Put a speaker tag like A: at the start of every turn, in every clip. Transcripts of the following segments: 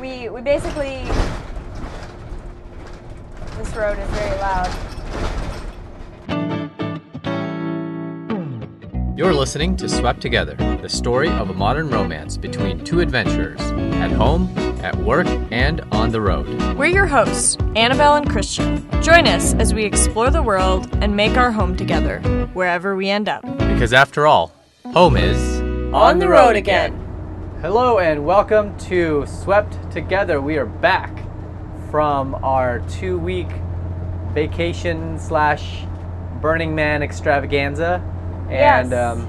A: we we basically this road is very loud.
B: You're listening to Swept Together, the story of a modern romance between two adventurers at home, at work, and on the road.
A: We're your hosts, Annabelle and Christian. Join us as we explore the world and make our home together, wherever we end up.
B: Because after all, home is
A: On the road again.
C: Hello and welcome to Swept Together. We are back from our two week vacation slash Burning Man extravaganza. And
A: Yes.
C: um,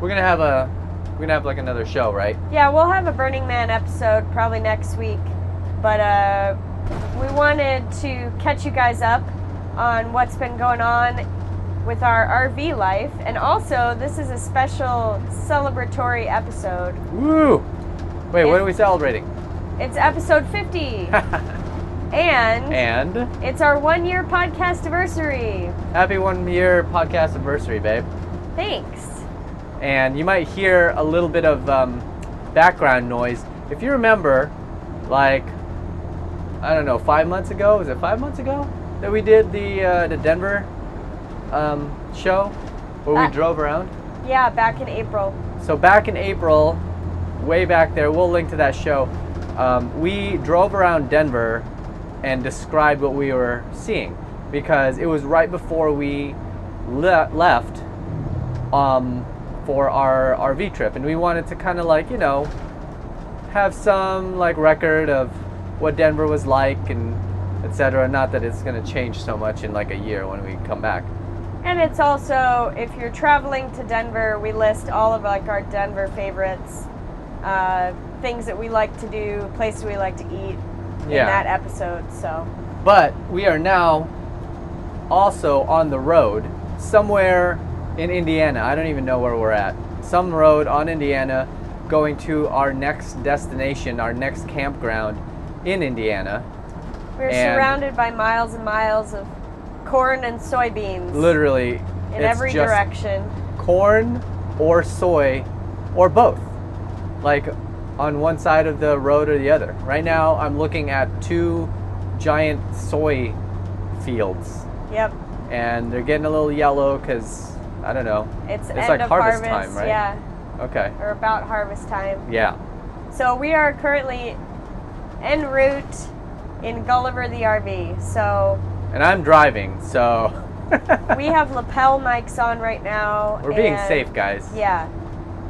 C: we're gonna have a we're gonna have like another show, right?
A: Yeah, we'll have a Burning Man episode probably next week, but uh, we wanted to catch you guys up on what's been going on with our RV life, and also this is a special celebratory episode.
C: Woo! Wait, what are we celebrating?
A: It's episode 50, and
C: And
A: it's our one year podcast anniversary.
C: happy one year podcast anniversary, babe.
A: Thanks.
C: and you might hear a little bit of um, background noise. If you remember, like I don't know, five months ago, was it five months ago that we did the uh, the Denver um, show where
A: Uh,
C: we drove around?
A: Yeah, back in April.
C: So back in April, way back there, we'll link to that show. Um, we drove around Denver and described what we were seeing because it was right before we le- left um, for our RV trip, and we wanted to kind of like you know have some like record of what Denver was like and etc. Not that it's gonna change so much in like a year when we come back.
A: And it's also, if you're traveling to Denver, we list all of like our Denver favorites, uh, things that we like to do, places we like to eat in
C: Yeah.
A: that episode. So
C: But we are now also on the road somewhere in Indiana. I don't even know where we're at. Some road on Indiana going to our next destination, our next campground in Indiana.
A: we're
C: And-
A: surrounded by miles and miles of corn and soybeans
C: Literally,
A: in every direction.
C: corn or soy or both. Like on one side of the road or the other. Right now, I'm looking at two giant soy fields.
A: Yep,
C: and they're getting a little yellow because I don't know.
A: it's,
C: It's
A: end
C: like
A: of
C: harvest time, right?
A: Yeah,
C: Okay.
A: or about harvest time.
C: Yeah.
A: So we are currently en route in Gulliver the RV. So
C: And I'm driving, so
A: we have lapel mics on right now.
C: we're being safe, guys.
A: Yeah.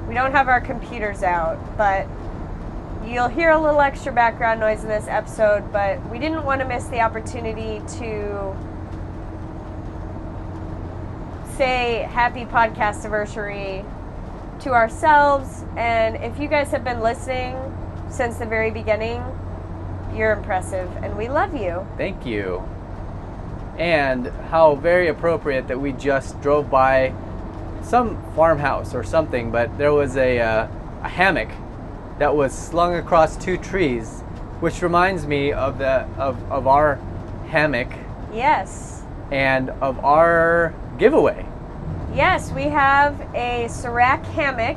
A: We don't have our computers out, but you'll hear a little extra background noise in this episode, but we didn't want to miss the opportunity to say happy podcast anniversary to ourselves. And if you guys have been listening since the very beginning, you're impressive and we love you.
C: Thank you. And how very appropriate that we just drove by some farmhouse or something, but there was a, uh, a hammock that was slung across two trees, which reminds me of the of, of our hammock
A: Yes.
C: and of our giveaway.
A: Yes, we have a Serac hammock.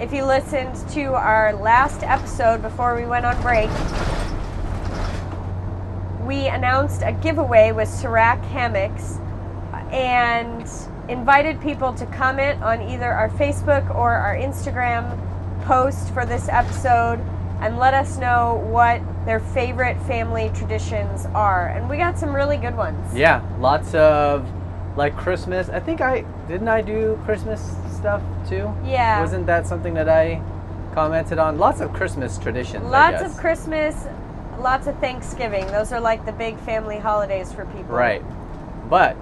A: If you listened to our last episode before we went on break, we announced a giveaway with Serac hammocks and invited people to comment on either our Facebook or our Instagram post for this episode and let us know what their favorite family traditions are. And we got some really good ones.
C: Yeah, lots of like Christmas. I think I didn't I do Christmas stuff too.
A: Yeah.
C: Wasn't that something that I commented on? Lots of Christmas traditions.
A: Lots of Christmas, lots of Thanksgiving. Those are like the big family holidays for people.
C: Right, but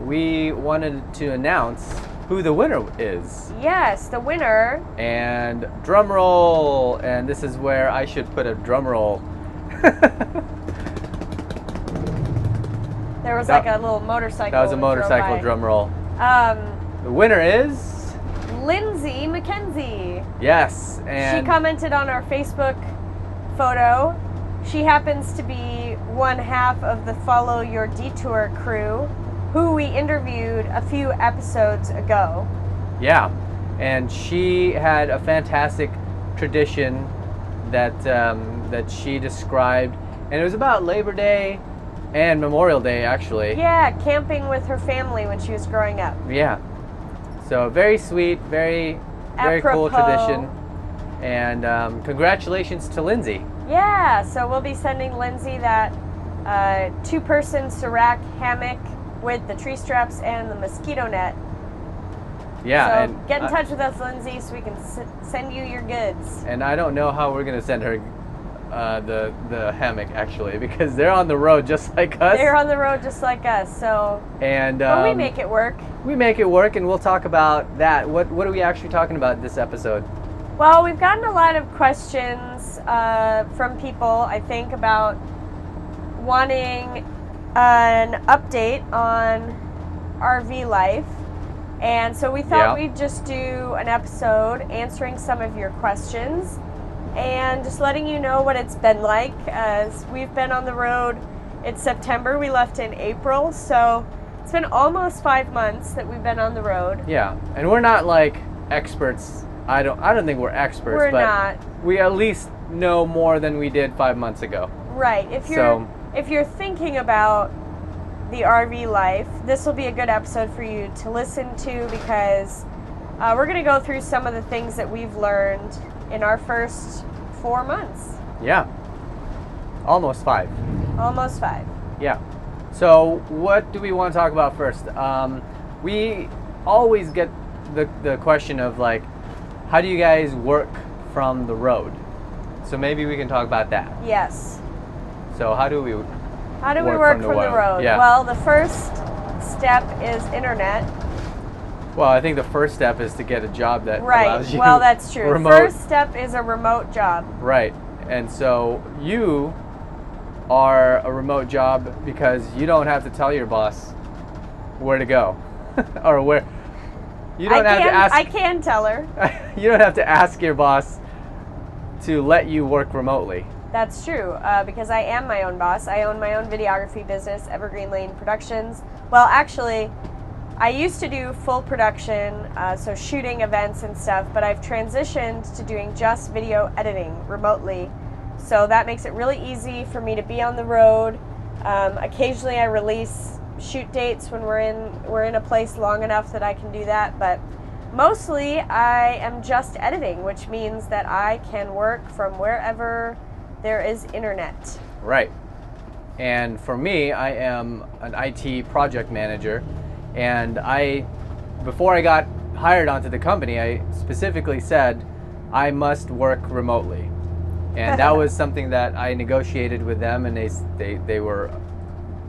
C: we wanted to announce who the winner is.
A: Yes, the winner.
C: And drum roll, and this is where I should put a drum roll.
A: There was
C: That-
A: like a little motorcycle.
C: That was a motorcycle drum roll.
A: Um,
C: The winner is
A: Lindsay McKenzie.
C: yes, and
A: she commented on our Facebook photo. She happens to be one half of the Follow Your Detour crew, who we interviewed a few episodes ago.
C: Yeah, and she had a fantastic tradition that um, that she described, and it was about Labor Day and Memorial Day actually.
A: Yeah, camping with her family when she was growing up.
C: Yeah. So very sweet, very very cool tradition, and um, congratulations to Lindsay.
A: Yeah, so we'll be sending Lindsay that uh, two person Serac hammock with the tree straps and the mosquito net.
C: Yeah,
A: so
C: and
A: get in
C: I-
A: touch with us, Lindsay, so we can s- send you your goods.
C: And I don't know how we're gonna send her uh, the the hammock actually because they're on the road just like us.
A: They're on the road just like us, so
C: and
A: but we
C: um,
A: make it work.
C: we make it work, and we'll talk about that. What what are we actually talking about this episode?
A: Well, we've gotten a lot of questions uh, from people, I think, about wanting an update on RV life. And so we thought
C: Yeah.
A: we'd just do an episode answering some of your questions and just letting you know what it's been like as we've been on the road. It's September, we left in April, so it's been almost five months that we've been on the road.
C: Yeah, and we're not like experts. I don't I don't think we're experts,
A: We're
C: but
A: not.
C: we at least know more than we did five months ago.
A: Right. If you're
C: So-
A: if you're thinking about the RV life, this will be a good episode for you to listen to because uh, we're going to go through some of the things that we've learned in our first four months,
C: Yeah, almost five.
A: almost five.
C: Yeah. So, what do we want to talk about first? Um, we always get the, the question of like, how do you guys work from the road? So maybe we can talk about that.
A: Yes.
C: So how do we?
A: How do we
C: Work from
A: from
C: the
A: the,
C: road. Yeah.
A: Well, the first step is internet.
C: Well, I think the first step is to get a job that
A: Right.
C: allows you.
A: Well, that's true.
C: Remote.
A: First step is a remote job.
C: Right. And so you are a remote job because you don't have to tell your boss where to go or where. You don't
A: I
C: have
A: can
C: to ask.
A: I can tell her.
C: you don't have to ask your boss to let you work remotely.
A: That's true, uh, because I am my own boss. I own my own videography business, Evergreen Lane Productions. Well, actually, I used to do full production, uh, so shooting events and stuff, but I've transitioned to doing just video editing remotely. So that makes it really easy for me to be on the road. Um, occasionally, I release shoot dates when we're in we're in a place long enough that I can do that, but mostly I am just editing, which means that I can work from wherever there is internet.
C: Right. And for me, I am an IT project manager, and I, before I got hired onto the company, I specifically said I must work remotely, and that was something that I negotiated with them, and they they they were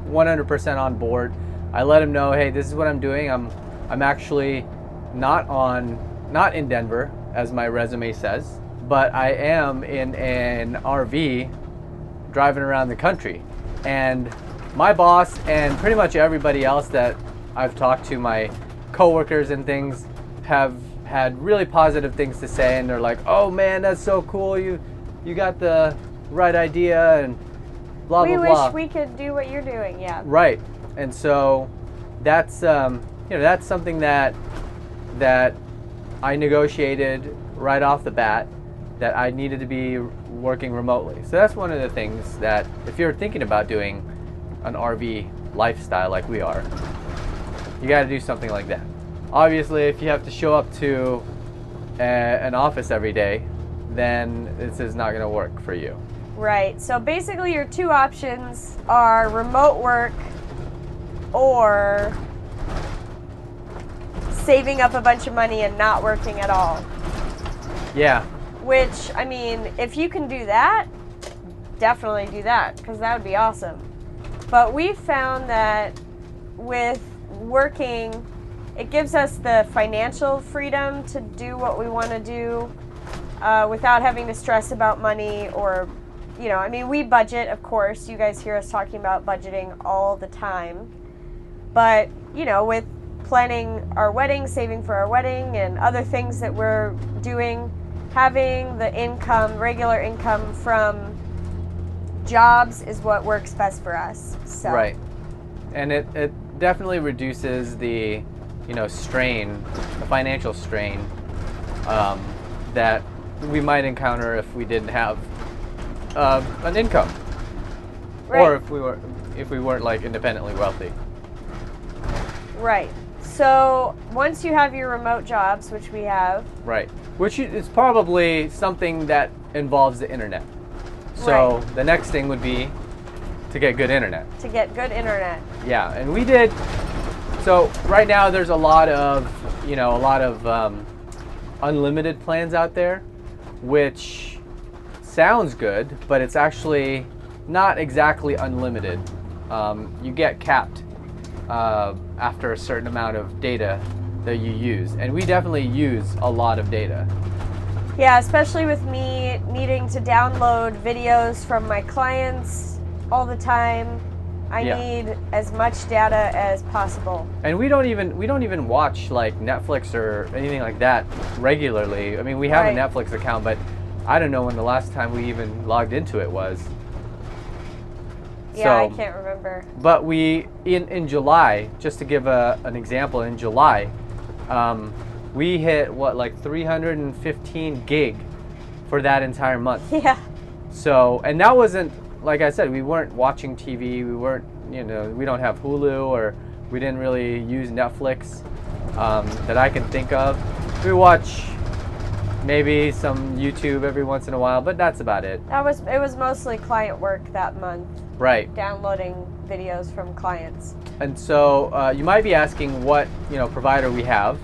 C: 100% on board. I let them know, hey, this is what I'm doing. I'm I'm actually not on not in Denver as my resume says, but I am in an RV driving around the country. And my boss and pretty much everybody else that I've talked to, my coworkers and things, have had really positive things to say, and they're like, "Oh man, that's so cool! You, you got the right idea," and blah
A: we
C: blah
A: wish
C: blah.
A: we could do what you're doing, yeah.
C: Right, and so that's um, you know that's something that that I negotiated right off the bat that I needed to be working remotely. So that's one of the things that if you're thinking about doing an RV lifestyle like we are, you got to do something like that. Obviously, if you have to show up to a, an office every day, then this is not going to work for you.
A: Right. So basically, your two options are remote work or saving up a bunch of money and not working at all.
C: Yeah,
A: Which, I mean, if you can do that, definitely do that because that would be awesome. But we found that with working, it gives us the financial freedom to do what we want to do uh, without having to stress about money or, you know, I mean, we budget, of course. You guys hear us talking about budgeting all the time. But, you know, with planning our wedding, saving for our wedding, and other things that we're doing, having the income, regular income from jobs is what works best for us. So,
C: Right. And it, it definitely reduces the, you know, strain, the financial strain um, that we might encounter if we didn't have uh, an income, or if we were if we weren't like independently wealthy.
A: Right. So once you have your remote jobs, which we have,
C: Right. Which is probably something that involves the internet. So
A: Right.
C: the next thing would be to get good internet.
A: to get good internet.
C: Yeah, and we did. So right now there's a lot of, you know, a lot of um, unlimited plans out there, which sounds good, but it's actually not exactly unlimited. Um, you get capped uh, after a certain amount of data that you use, and we definitely use a lot of data.
A: Yeah, especially with me needing to download videos from my clients all the time. I
C: Yeah.
A: need as much data as possible.
C: And we don't even we don't even watch like Netflix or anything like that regularly. I mean, we have
A: Right.
C: a Netflix account, but I don't know when the last time we even logged into it was.
A: Yeah, I can't remember.
C: But we in in July, just to give a, an example, in July, um, we hit what like 315 gig for that entire month.
A: Yeah.
C: So, and that wasn't like I said, we weren't watching TV. We weren't, you know, we don't have Hulu or we didn't really use Netflix um, that I can think of. We watch maybe some YouTube every once in a while, but that's about it.
A: That was it was mostly client work that month,
C: Right.
A: downloading videos from clients.
C: And so uh, you might be asking what you know provider we have.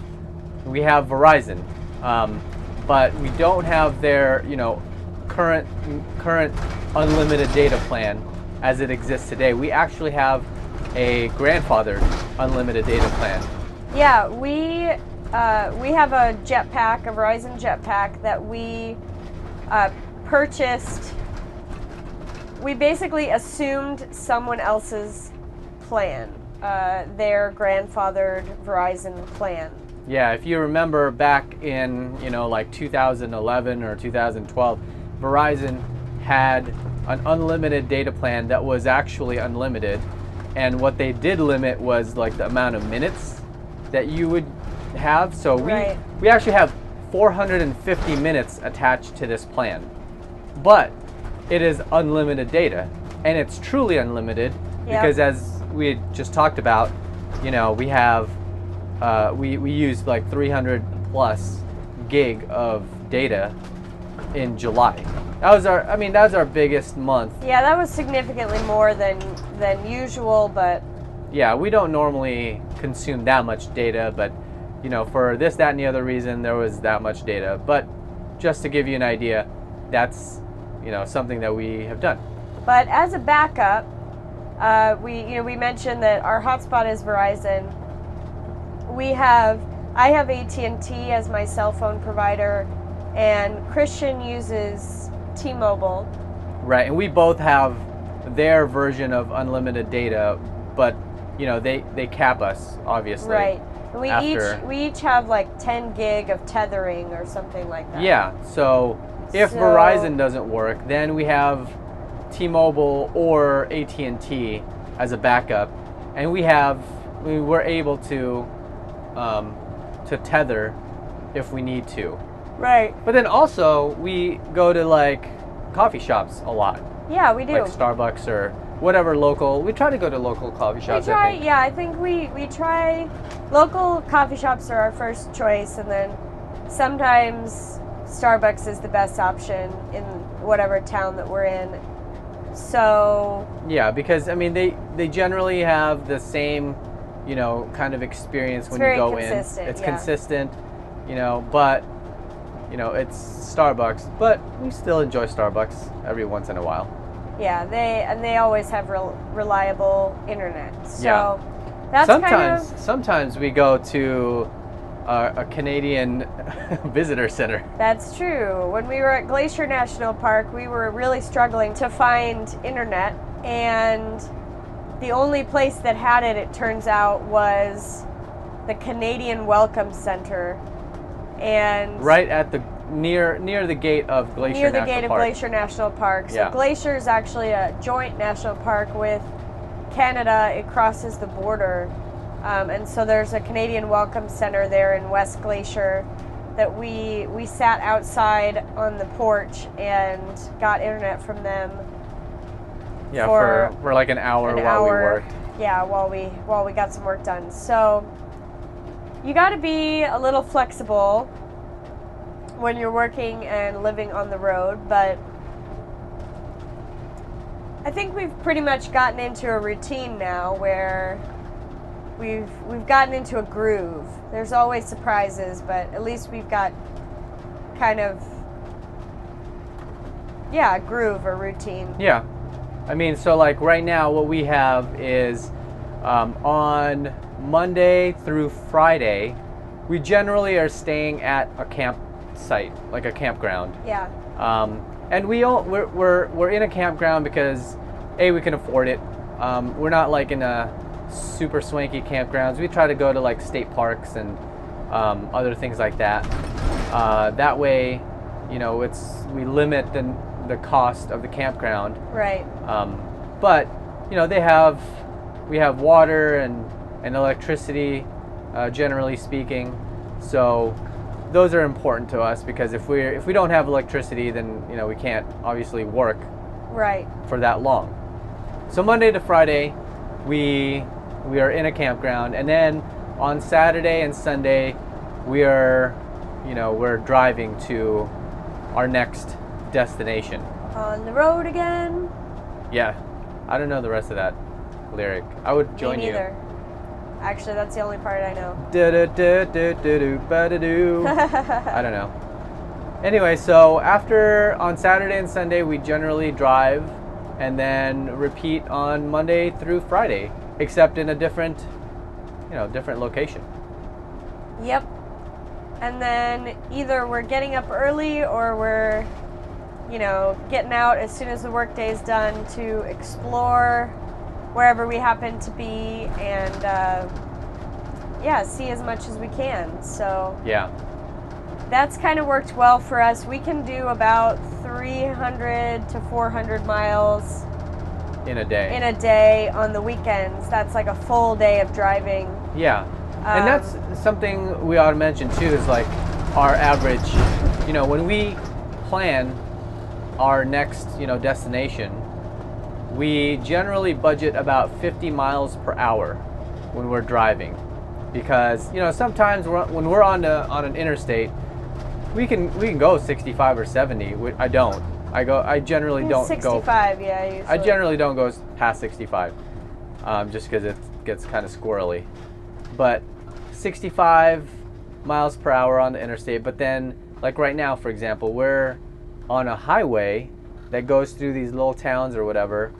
C: We have Verizon, um, but we don't have their you know current current unlimited data plan as it exists today. We actually have a grandfathered unlimited data plan.
A: Yeah, we uh, we have a jetpack, a Verizon jetpack that we uh, purchased. We basically assumed someone else's plan, uh, their grandfathered Verizon plan.
C: Yeah, if you remember back in, you know, like 2011 or 2012, Verizon had an unlimited data plan that was actually unlimited. And what they did limit was like the amount of minutes that you would have. So we
A: Right.
C: we actually have 450 minutes attached to this plan. But it is unlimited data and it's truly unlimited
A: Yep.
C: because as we had just talked about, you know, we have uh, we, we used like 300 plus gig of data in July. That was our, I mean, that was our biggest month.
A: Yeah, that was significantly more than than usual, but
C: Yeah, we don't normally consume that much data, but you know, for this, that, and the other reason, there was that much data. But just to give you an idea, that's you know something that we have done.
A: But as a backup, uh, we you know we mentioned that our hotspot is Verizon. We have I have AT and T as my cell phone provider, and Christian uses T-Mobile.
C: Right, and we both have their version of unlimited data, but you know they they cap us obviously.
A: Right. We
C: after-
A: each we each have like 10 gig of tethering or something like that.
C: Yeah. So if
A: So-
C: Verizon doesn't work, then we have T-Mobile or AT&T as a backup, and we have we were able to um, to tether if we need to.
A: Right.
C: But then also we go to like coffee shops a lot,
A: Yeah, we do.
C: like Starbucks or whatever local. We try to go to local coffee shops. I
A: try,
C: think.
A: yeah, I think we we try local coffee shops are our first choice and then sometimes Starbucks is the best option in whatever town that we're in. So,
C: Yeah, because I mean they they generally have the same, you know, kind of experience when you go in. It's
A: yeah.
C: consistent, you know, but you know, it's Starbucks, but we still enjoy Starbucks every once in a while.
A: Yeah, they and they always have rel- reliable internet. So,
C: Yeah.
A: that's
C: sometimes
A: kind of
C: sometimes we go to uh, a Canadian visitor center.
A: That's true. When we were at Glacier National Park, we were really struggling to find internet, and the only place that had it, it turns out, was the Canadian Welcome Center, and
C: Right at the near near the gate of Glacier
A: near the
C: National
A: gate of Glacier National Park. So
C: Yeah.
A: Glacier is actually a joint national park with Canada. It crosses the border, um, and so there's a Canadian Welcome Center there in West Glacier, that we we sat outside on the porch and got internet from them
C: Yeah,
A: For
C: for, for like an hour
A: an
C: while we
A: hour.
C: worked.
A: Yeah, while we while we got some work done. So you got to be a little flexible when you're working and living on the road, but I think we've pretty much gotten into a routine now where we've we've gotten into a groove. There's always surprises, but at least we've got kind of yeah, a groove or routine.
C: Yeah. I mean, so like right now, what we have is um, on Monday through Friday, we generally are staying at a campsite, like a campground.
A: Yeah.
C: Um, and we all, we're, we're, we're in a campground because A, we can afford it. Um, we're not like in a super swanky campgrounds. We try to go to like state parks and um, other things like that. Uh, that way, you know, it's we limit the, the cost of the campground.
A: Right.
C: Um, but you know, they have we have water and and electricity, uh, generally speaking. So those are important to us because if we if we don't have electricity, then you know we can't obviously work
A: Right.
C: for that long. So Monday to Friday, we we are in a campground, and then on Saturday and Sunday, we are, you know, we're driving to our next destination.
A: On the road again.
C: Yeah, I don't know the rest of that lyric. I would join
A: Me
C: you.
A: Actually, that's the only part I know.
C: I don't know. Anyway, so after on Saturday and Sunday, we generally drive and then repeat on Monday through Friday, except in a different, you know, different location.
A: Yep. And then either we're getting up early or we're, you know, getting out as soon as the workday is done to explore wherever we happen to be and, uh, yeah, see as much as we can. So
C: Yeah.
A: that's kind of worked well for us. We can do about 300 to 400 miles
C: In a day.
A: in a day on the weekends. That's like a full day of driving.
C: Yeah. and
A: Um,
C: that's something we ought to mention too is like our average, you know, when we plan our next, you know, destination, we generally budget about 50 miles per hour when we're driving. Because, you know, sometimes we're, when we're on a, on an interstate, we can we can go 65 or 70. We- I don't. I go I generally don't go
A: 65, yeah. Usually.
C: I generally don't go past 65, um, just because it gets kind of squirrely. But 65 miles per hour on the interstate. But then, like right now, for example, we're on a highway that goes through these little towns or whatever,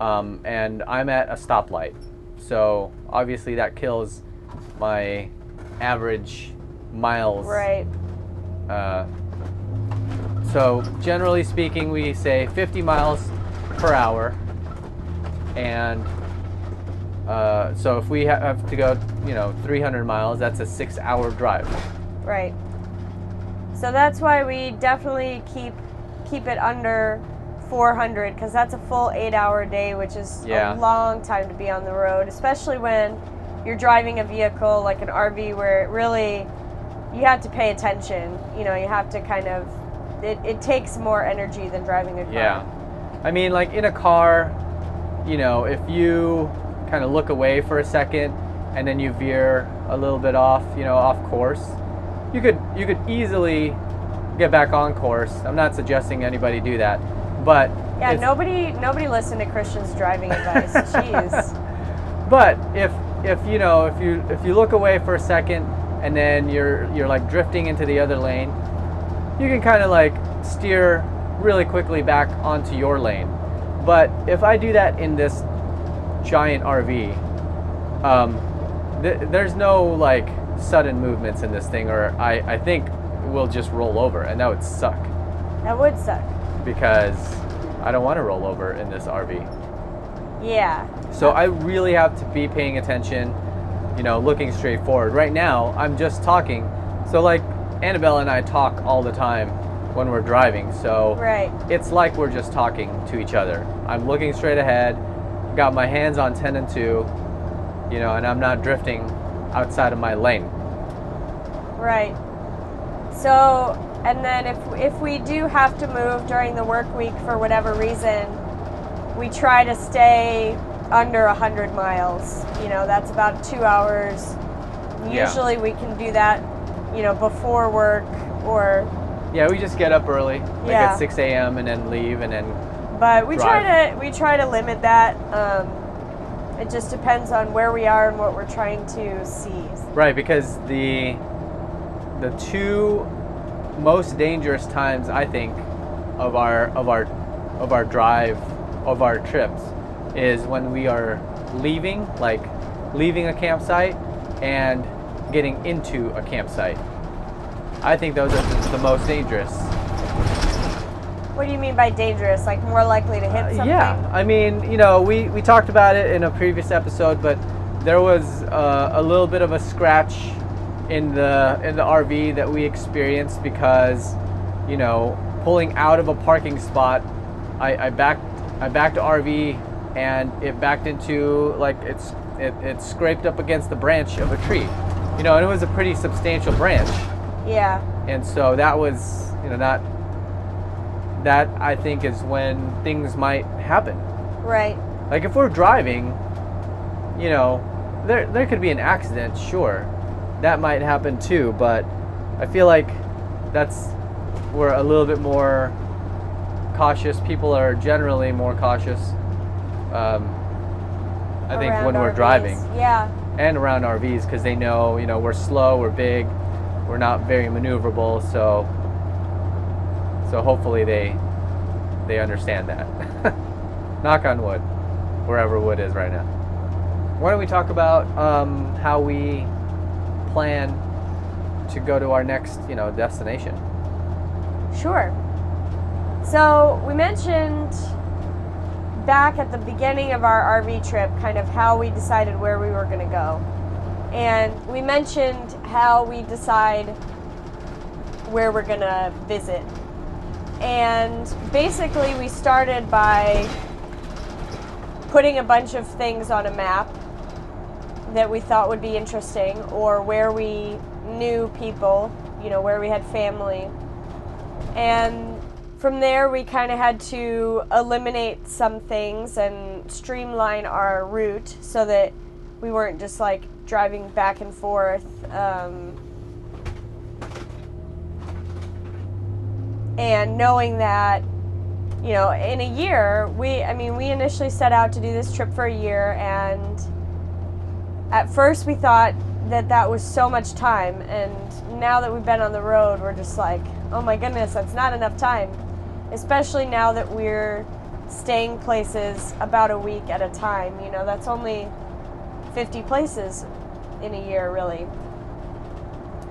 C: um, and I'm at a stoplight. So obviously that kills my average miles.
A: Right.
C: Uh, so generally speaking, we say 50 miles per hour, and uh, so if we have to go, you know, 300 miles, that's a six-hour drive.
A: Right. So that's why we definitely keep keep it under 400 because that's a full eight-hour day, which is
C: Yeah.
A: a long time to be on the road, especially when you're driving a vehicle like an RV where it really you have to pay attention. You know, you have to kind of it, it takes more energy than driving a car.
C: Yeah, I mean, like in a car, you know, if you kind of look away for a second and then you veer a little bit off, you know, off course, you could you could easily get back on course. I'm not suggesting anybody do that, but
A: Yeah, nobody nobody listened to Christian's driving advice. Jeez.
C: But if if you know if you if you look away for a second and then you're you're like drifting into the other lane, you can kind of like steer really quickly back onto your lane. But if I do that in this giant RV, um, th- there's no like sudden movements in this thing, or I I think we'll just roll over, and that would suck
A: That would suck.
C: because I don't want to roll over in this RV.
A: Yeah.
C: So I really have to be paying attention, you know, looking straight forward. Right now, I'm just talking. So like Annabelle and I talk all the time when we're driving. So
A: Right.
C: it's like we're just talking to each other. I'm looking straight ahead, got my hands on 10 and 2, you know, and I'm not drifting outside of my lane.
A: Right. So, and then if if we do have to move during the work week for whatever reason, we try to stay under 100 miles. You know, that's about 2 hours.
C: Yeah.
A: Usually we can do that, you know, before work or
C: Yeah, we just get up early, like
A: Yeah.
C: at 6 a.m. and then leave, and then
A: but we try to we try to limit that um, it just depends on where we are and what we're trying to see
C: right because the the two most dangerous times I think of our of our of our drive of our trips is when we are leaving, like leaving a campsite and getting into a campsite. I think those are the- most dangerous.
A: what do you mean by dangerous like more likely to hit
C: Uh,
A: something
C: yeah, I mean, you know, we, we talked about it in a previous episode, but there was uh, a little bit of a scratch in the in the RV that we experienced because, you know, pulling out of a parking spot, I, I backed I backed the RV and it backed into like it's it, it scraped up against the branch of a tree, you know, and it was a pretty substantial branch,
A: yeah
C: and so that was you know not that I think is when things might happen.
A: right
C: Like if we're driving, you know, there there could be an accident, sure. That might happen too, but I feel like that's we're a little bit more cautious. People are generally more cautious. Um, I think
A: around
C: when we're
A: RVs.
C: driving
A: yeah
C: and around RVs because they know, you know, we're slow, we're big, we're not very maneuverable, so so hopefully they they understand that. Knock on wood, wherever wood is right now. Why don't we talk about um, how we plan to go to our next, you know, destination?
A: Sure. So we mentioned back at the beginning of our RV trip kind of how we decided where we were going to go. And we mentioned how we decide where we're going to visit. And basically, we started by putting a bunch of things on a map that we thought would be interesting or where we knew people, you know, where we had family. And from there, we kind of had to eliminate some things and streamline our route so that we weren't just like driving back and forth. Um, and knowing that, you know, in a year, we, I mean, we initially set out to do this trip for a year, and at first we thought that that was so much time, and now that we've been on the road, we're just like, oh my goodness, that's not enough time. Especially now that we're staying places about a week at a time. You know, that's only 50 places in a year, really.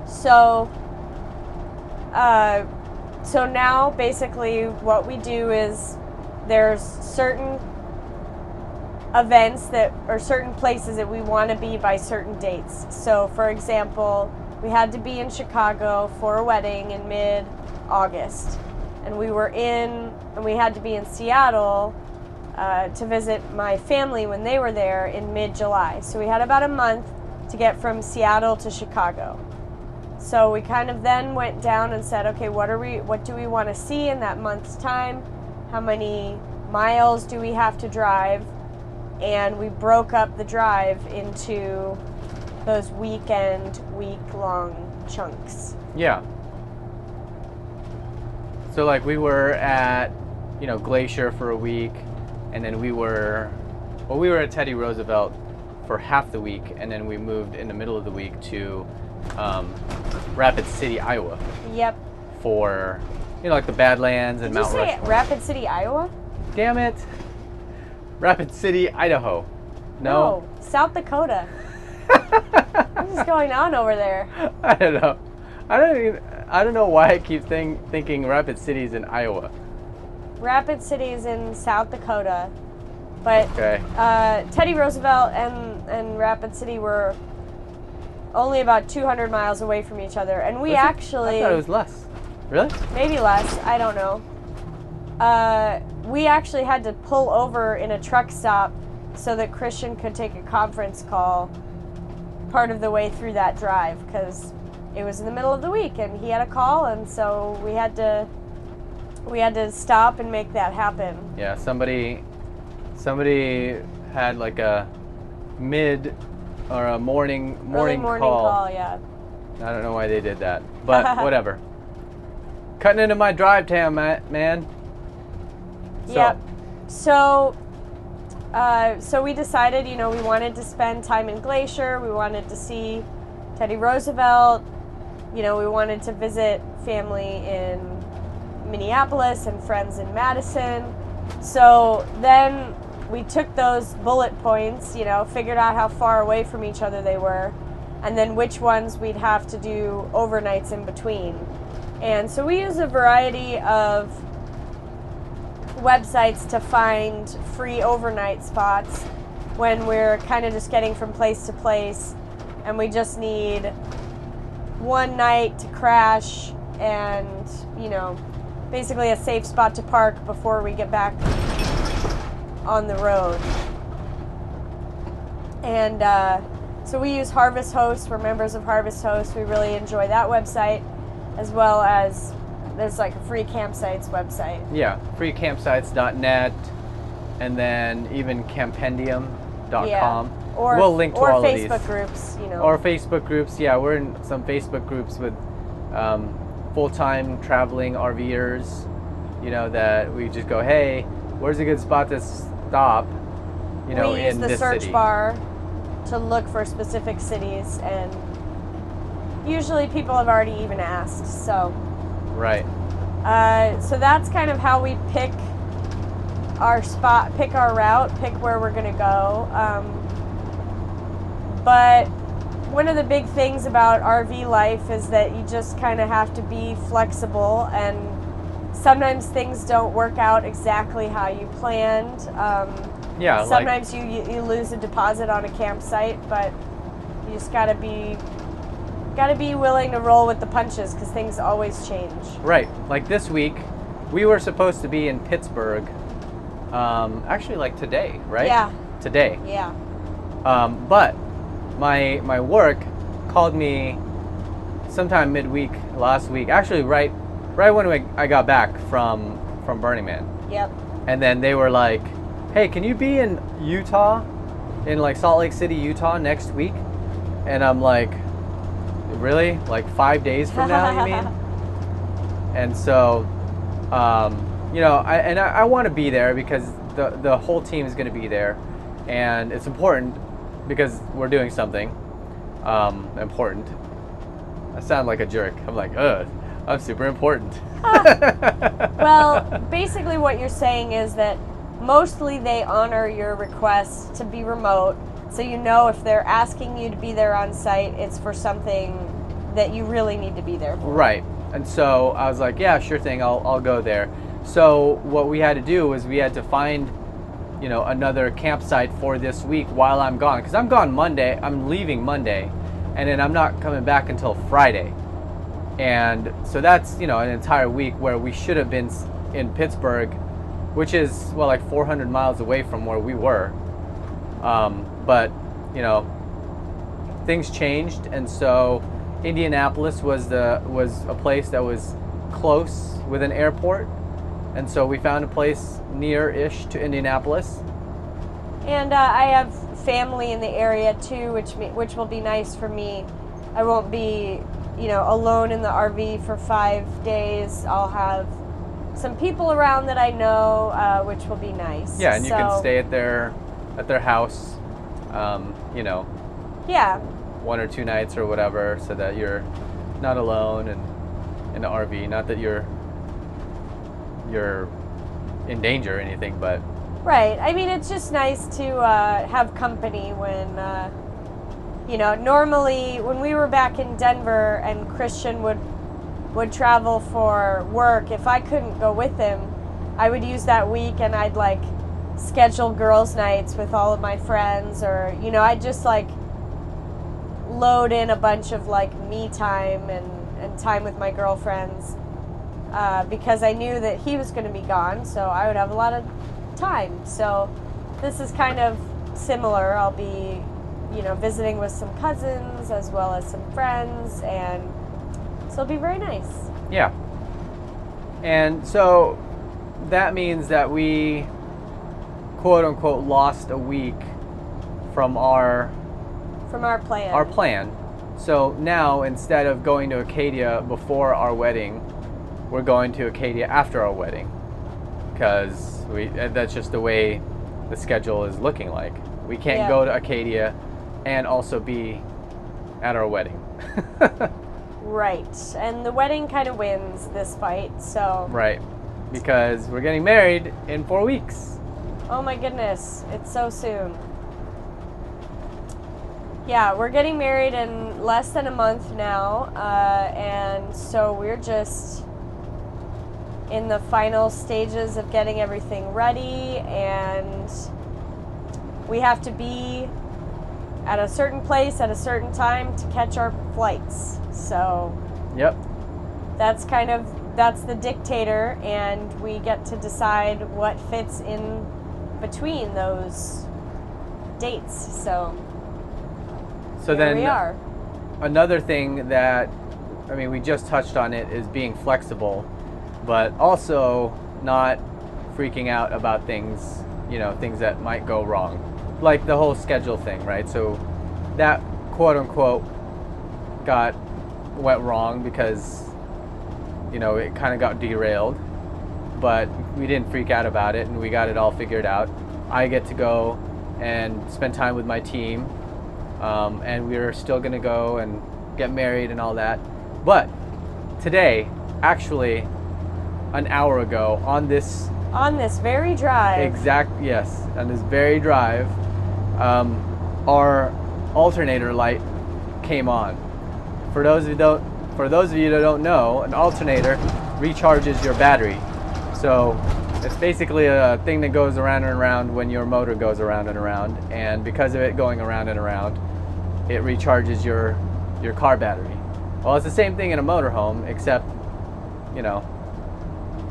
A: So, uh, so now basically what we do is there's certain events that or certain places that we want to be by certain dates. So, for example, we had to be in Chicago for a wedding in mid August, and we were in and we had to be in Seattle uh, to visit my family when they were there in mid July. So, we had about a month to get from Seattle to Chicago. So we kind of then went down and said, okay, what are we what do we want to see in that month's time? How many miles do we have to drive? And we broke up the drive into those weekend, week long chunks.
C: Yeah. So like we were at, you know, Glacier for a week, and then we were, well, we were at Teddy Roosevelt for half the week, and then we moved in the middle of the week to um, Rapid City, Iowa,
A: Yep.
C: for, you know, like the Badlands and
A: Did you
C: Mount
A: say
C: Rushmore.
A: Rapid City, Iowa?
C: Damn it! Rapid City, Idaho. No.
A: South Dakota. What is going on over there?
C: I don't know. I don't even. I don't know why I keep think, thinking Rapid City's in Iowa.
A: Rapid City is in South Dakota, but
C: Okay.
A: uh, Teddy Roosevelt and, and Rapid City were only about 200 miles away from each other, and we
C: Was it?
A: actually
C: I thought it was less. Really?
A: maybe less. I don't know. Uh, we actually had to pull over in a truck stop so that Christian could take a conference call part of the way through that drive because it was in the middle of the week and he had a call and so we had to we had to stop and make that happen.
C: Yeah, somebody somebody had like a mid or a morning
A: Early
C: morning,
A: morning
C: call.
A: call, yeah.
C: I don't know why they did that, but whatever. Cutting into my drive time, man. So,
A: Yep. So, uh, so we decided, you know, we wanted to spend time in Glacier. We wanted to see Teddy Roosevelt. You know, we wanted to visit family in Minneapolis and friends in Madison. So then we took those bullet points, you know, figured out how far away from each other they were, and then which ones we'd have to do overnights in between. And so we use a variety of websites to find free overnight spots when we're kind of just getting from place to place and we just need one night to crash and, you know, basically a safe spot to park before we get back on the road. And uh, so we use Harvest Host. We're members of Harvest Host. We really enjoy that website, as well as there's like a free campsites website.
C: yeah, freecampsites.net, and then even campendium.com. Yeah.
A: Or
C: we'll link to
A: or
C: all
A: Facebook
C: of these.
A: groups, you know.
C: Or Facebook groups. Yeah, we're in some Facebook groups with um, full-time traveling RVers. You know that we just go, hey, where's a good spot to stop? You know,
A: we use the
C: this
A: search
C: city.
A: bar to look for specific cities, and usually people have already even asked. So,
C: Right.
A: uh, so that's kind of how we pick our spot, pick our route, pick where we're gonna go. Um, but one of the big things about RV life is that you just kind of have to be flexible and sometimes things don't work out exactly how you planned. Um,
C: Yeah.
A: Sometimes you, you you lose a deposit on a campsite, but you just gotta be gotta be willing to roll with the punches because things always change.
C: Right. Like this week, we were supposed to be in Pittsburgh. Um, actually, like today, right?
A: Yeah.
C: Today.
A: Yeah.
C: Um, but my my work called me sometime midweek last week. Actually, right right when we, I got back from from Burning Man,
A: Yep.
C: and then they were like, "Hey, can you be in Utah, in like Salt Lake City, Utah next week?" And I'm like, "Really? Like five days from now? You mean?" and so um, you know I, and i, I want to be there because the, the whole team is going to be there and it's important because we're doing something um, important i sound like a jerk i'm like ugh i'm super important
A: Well, basically, what you're saying is that mostly they honor your request to be remote, so you know if they're asking you to be there on site, it's for something that you really need to be there for.
C: Right. And so I was like, yeah, sure thing, I'll, I'll go there. So what we had to do was we had to find, you know, another campsite for this week while I'm gone. Because I'm gone Monday, I'm leaving Monday, and then I'm not coming back until Friday. And so that's, you know, an entire week where we should have been in Pittsburgh, which is, well, like 400 miles away from where we were. Um, but, you know, things changed, and so Indianapolis was the was a place that was close with an airport, and so we found a place near-ish to Indianapolis.
A: And uh, I have family in the area too, which which will be nice for me. I won't be, you know, alone in the RV for five days. I'll have some people around that I know, uh, which will be nice.
C: Yeah, and you can stay at their at their house, um, you know,
A: Yeah,
C: one or two nights or whatever, so that you're not alone and in the RV. Not that you're you're in danger or anything, but
A: right. I mean, it's just nice to uh, have company when, uh, you know, normally when we were back in Denver and Christian would would travel for work, if I couldn't go with him, I would use that week and I'd like schedule girls' nights with all of my friends, or you know, I'd just like load in a bunch of like me time and, and time with my girlfriends uh, because I knew that he was going to be gone, so I would have a lot of time. So this is kind of similar. I'll be, you know, visiting with some cousins as well as some friends, and So it'll be very nice.
C: Yeah. And so that means that we quote unquote lost a week from our
A: From our plan.
C: our plan. So now instead of going to Acadia before our wedding, we're going to Acadia after our wedding. Cuz we that's just the way the schedule is looking like. We can't
A: Yeah.
C: go to Acadia and also be at our wedding.
A: Right. And the wedding kind of wins this fight. So,
C: right. Because we're getting married in 4 weeks.
A: oh my goodness, it's so soon. Yeah, we're getting married in less than a month now. Uh, and so we're just in the final stages of getting everything ready. And we have to be at a certain place at a certain time to catch our flights. So,
C: Yep.
A: that's kind of that's the dictator and we get to decide what fits in between those dates so
C: So
A: here
C: then
A: we are
C: another thing that I mean we just touched on it is being flexible, but also not freaking out about things, you know, things that might go wrong. Like the whole schedule thing, right? So that quote unquote got went wrong because you know, it kind of got derailed, but we didn't freak out about it and we got it all figured out. I get to go and spend time with my team um, and we're still gonna go and get married and all that. But today, actually, an hour ago, on this
A: on this very drive
C: exact yes, on this very drive, um, our alternator light came on. For those of you don't, for those of you that don't know, an alternator recharges your battery. So it's basically a thing that goes around and around when your motor goes around and around, and because of it going around and around, it recharges your your car battery. Well, it's the same thing in a motorhome, except you know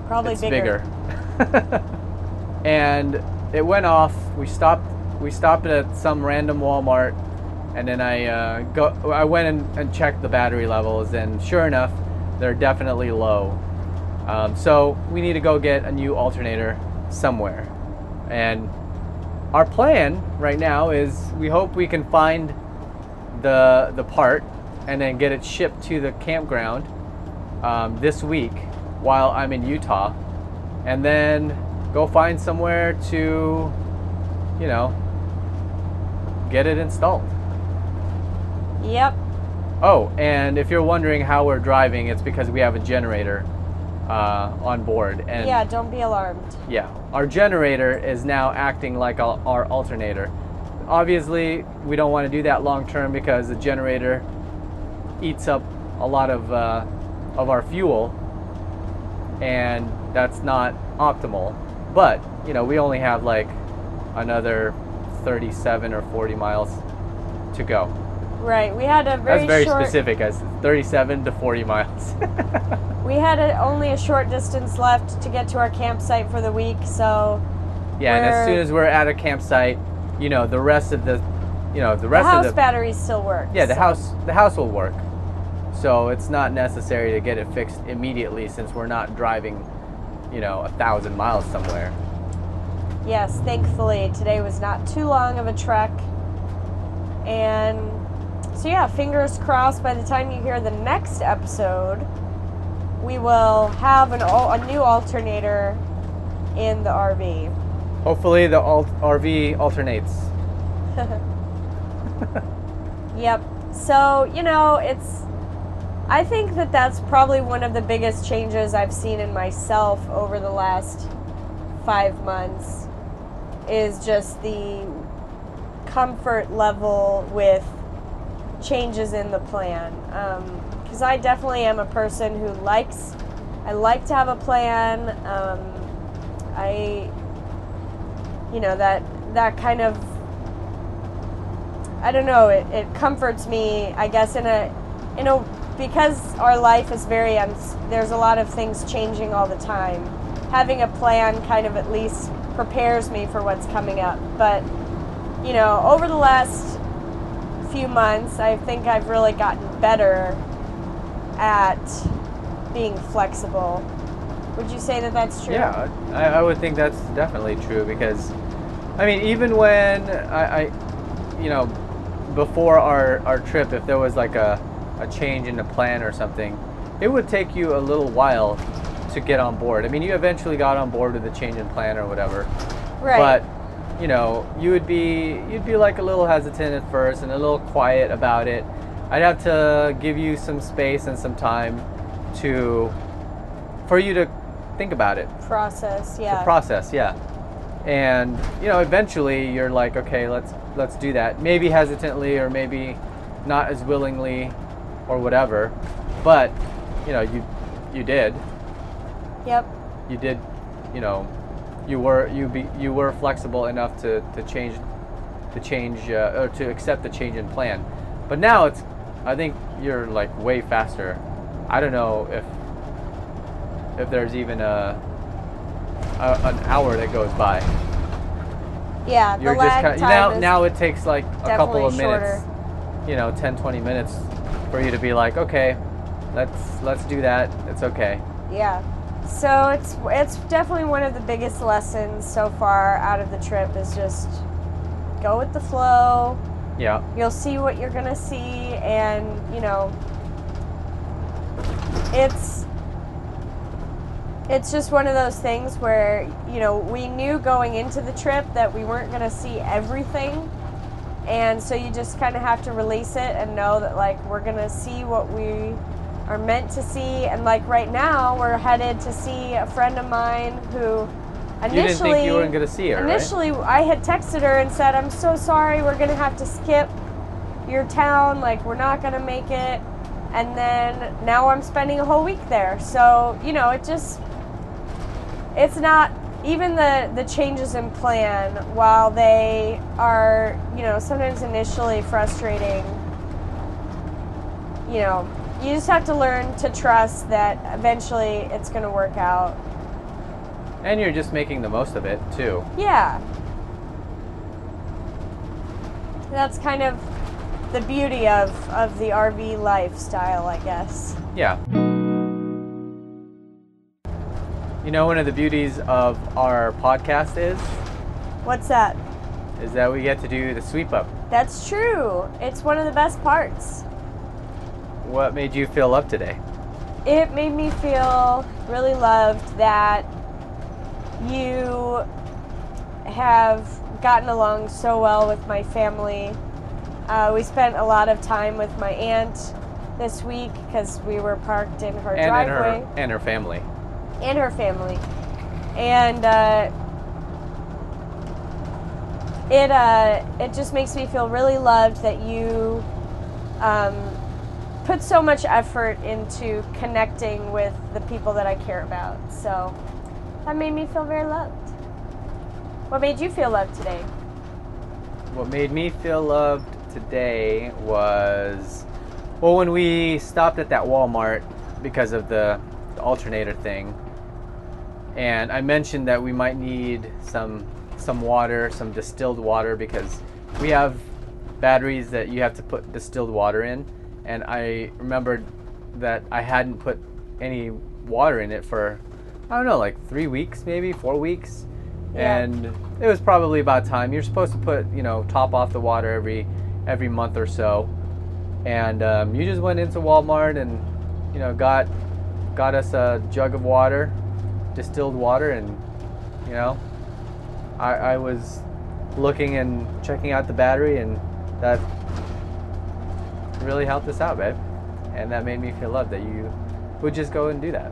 A: probably
C: it's
A: bigger.
C: bigger. and it went off. We stopped. We stopped at some random Walmart, and then I uh, go. I went and, and checked the battery levels, and sure enough, they're definitely low. Um, so we need to go get a new alternator somewhere, and our plan right now is we hope we can find the the part and then get it shipped to the campground um, this week while I'm in Utah, and then go find somewhere to, you know, get it installed.
A: yep
C: Oh, and if you're wondering how we're driving, it's because we have a generator uh, on board, and
A: yeah don't be alarmed
C: yeah, our generator is now acting like our, our alternator. Obviously, we don't want to do that long term because the generator eats up a lot of uh, of our fuel, and that's not optimal. But you know, we only have like another 37 or 40 miles to go.
A: right we had a very
C: That's very
A: short
C: specific, as 37 to 40 miles.
A: we had a, only a short distance left to get to our campsite for the week so
C: yeah, and as soon as we're at a campsite, you know, the rest of the, you know, the
A: the
C: rest
A: house
C: of the
A: batteries still work
C: Yeah, the
A: so-
C: house the house will work. So it's not necessary to get it fixed immediately since we're not driving, you know, a thousand miles somewhere.
A: Yes, thankfully today was not too long of a trek. And so yeah, fingers crossed by the time you hear the next episode, we will have an a new alternator in the RV.
C: Hopefully the alt- RV alternates.
A: Yep. So, you know, it's I think that that's probably one of the biggest changes I've seen in myself over the last 5 months is just the comfort level with changes in the plan. Because I definitely am a person who likes, I like to have a plan. Um, I, you know, that that kind of, I don't know, it, it comforts me. I guess in a, in a, because our life is very, there's a lot of things changing all the time. Having a plan kind of at least prepares me for what's coming up. But you know, over the last few months, I think I've really gotten better at being flexible. Would you say that that's true?
C: Yeah, I, I would think that's definitely true because, I mean, even when I, I you know, before our, our trip, if there was like a, a change in the plan or something, it would take you a little while to get on board. I mean, you eventually got on board with the change in plan or whatever.
A: Right.
C: But you know, you would be you'd be like a little hesitant at first and a little quiet about it. I'd have to give you some space and some time to for you to think about it.
A: process, yeah.
C: Process, yeah. And you know, eventually you're like, okay, let's let's do that. Maybe hesitantly or maybe not as willingly or whatever. But, you know, you you did.
A: Yep.
C: You did, you know, you were you be you were flexible enough to, to change to change uh, or to accept the change in plan. But now it's I think you're like way faster. I don't know if if there's even a, a an hour that goes by.
A: Yeah, the
C: You're
A: lag
C: just kind
A: time
C: now
A: is
C: now it takes like a couple of
A: definitely
C: minutes, you know, 10 20 minutes for you to be like, "Okay, let's let's do that. It's okay."
A: Yeah. So it's it's definitely one of the biggest lessons so far out of the trip is just go with the flow.
C: Yeah.
A: You'll see what you're gonna see, and you know, it's it's just one of those things where you know we knew going into the trip that we weren't gonna see everything, and so you just kind of have to release it and know that like we're gonna see what we are meant to see, and like right now we're headed to see a friend of mine who initially
C: you didn't think you weren't going to see her, right?
A: Initially, I had texted her and said, I'm so sorry, we're going to have to skip your town. Like, we're not going to make it. And then now I'm spending a whole week there. So, you know, it just, it's not, even the, the changes in plan, while they are, you know, sometimes initially frustrating, you know, you just have to learn to trust that eventually it's going to work out.
C: And you're just making the most of it, too.
A: Yeah. That's kind of the beauty of, of the RV lifestyle, I guess.
C: Yeah. You know, one of the beauties of our podcast is
A: What's that?
C: is that we get to do the sweep up.
A: That's true. It's one of the best parts.
C: What made you feel up today?
A: It made me feel really loved that you have gotten along so well with my family. Uh, we spent a lot of time with my aunt this week because we were parked in her
C: and in
A: driveway.
C: her and her family.
A: And her family. And uh, it uh, it just makes me feel really loved that you um, put so much effort into connecting with the people that I care about. So that made me feel very loved. What made you feel loved today?
C: What made me feel loved today was well when we stopped at that Walmart because of the, the alternator thing. And I mentioned that we might need some some water, some distilled water because we have batteries that you have to put distilled water in and I remembered that I hadn't put any water in it for I don't know, like 3 weeks maybe, 4 weeks.
A: Yeah.
C: And it was probably about time. You're supposed to put, you know, top off the water every every month or so. And um, you just went into Walmart and, you know, got got us a jug of water, distilled water, and you know, I, I was looking and checking out the battery, and that really helped us out, babe. And that made me feel loved that you would just go and do that.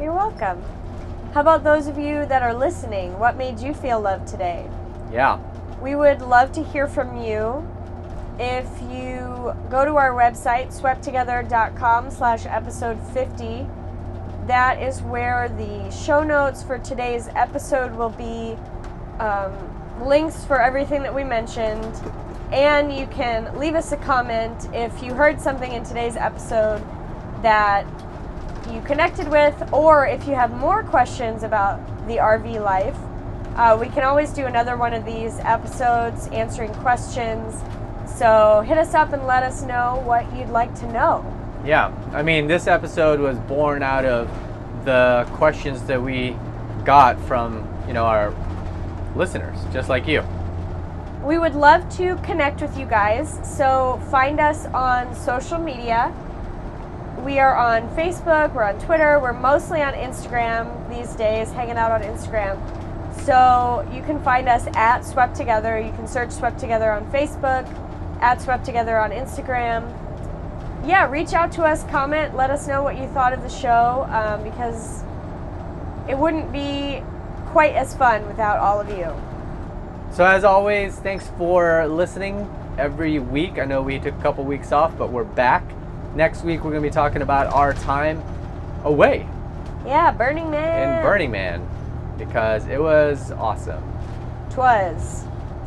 A: You're welcome. How about those of you that are listening? What made you feel loved today?
C: Yeah.
A: We would love to hear from you. If you go to our website, swepttogether.com slash episode 50, that is where the show notes for today's episode will be, um, links for everything that we mentioned, and you can leave us a comment if you heard something in today's episode that you connected with, or if you have more questions about the RV life. Uh, we can always do another one of these episodes answering questions. So hit us up and let us know what you'd like to know.
C: Yeah, I mean, this episode was born out of the questions that we got from, you know, our listeners, just like you.
A: We would love to connect with you guys, so find us on social media. We are on Facebook, we're on Twitter, we're mostly on Instagram these days, hanging out on Instagram. So you can find us at Swept Together. You can search Swept Together on Facebook, at Swept Together on Instagram. Yeah, reach out to us, comment, let us know what you thought of the show um, because it wouldn't be quite as fun without all of you.
C: So, as always, thanks for listening every week. I know we took a couple weeks off, but we're back. Next week, we're going to be talking about our time away
A: Yeah, Burning Man.
C: in Burning Man because it was awesome.
A: Twas.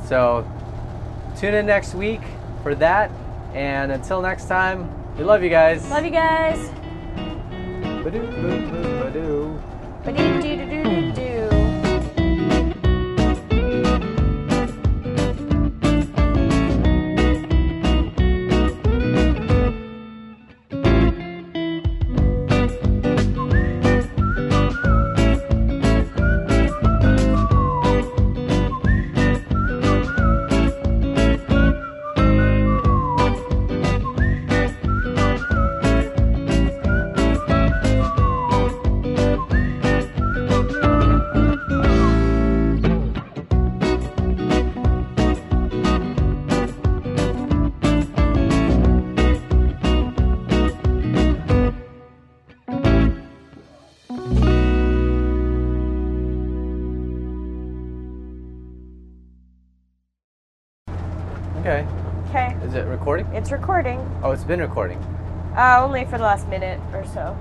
C: So, tune in next week for that. And until next time, we love you guys.
A: Love you guys.
C: Ba-doo, boo, boo, ba-doo.
A: Ba-dee-dee-doo-doo-doo. It's recording.
C: Oh, it's been recording.
A: Uh, only for the last minute or so.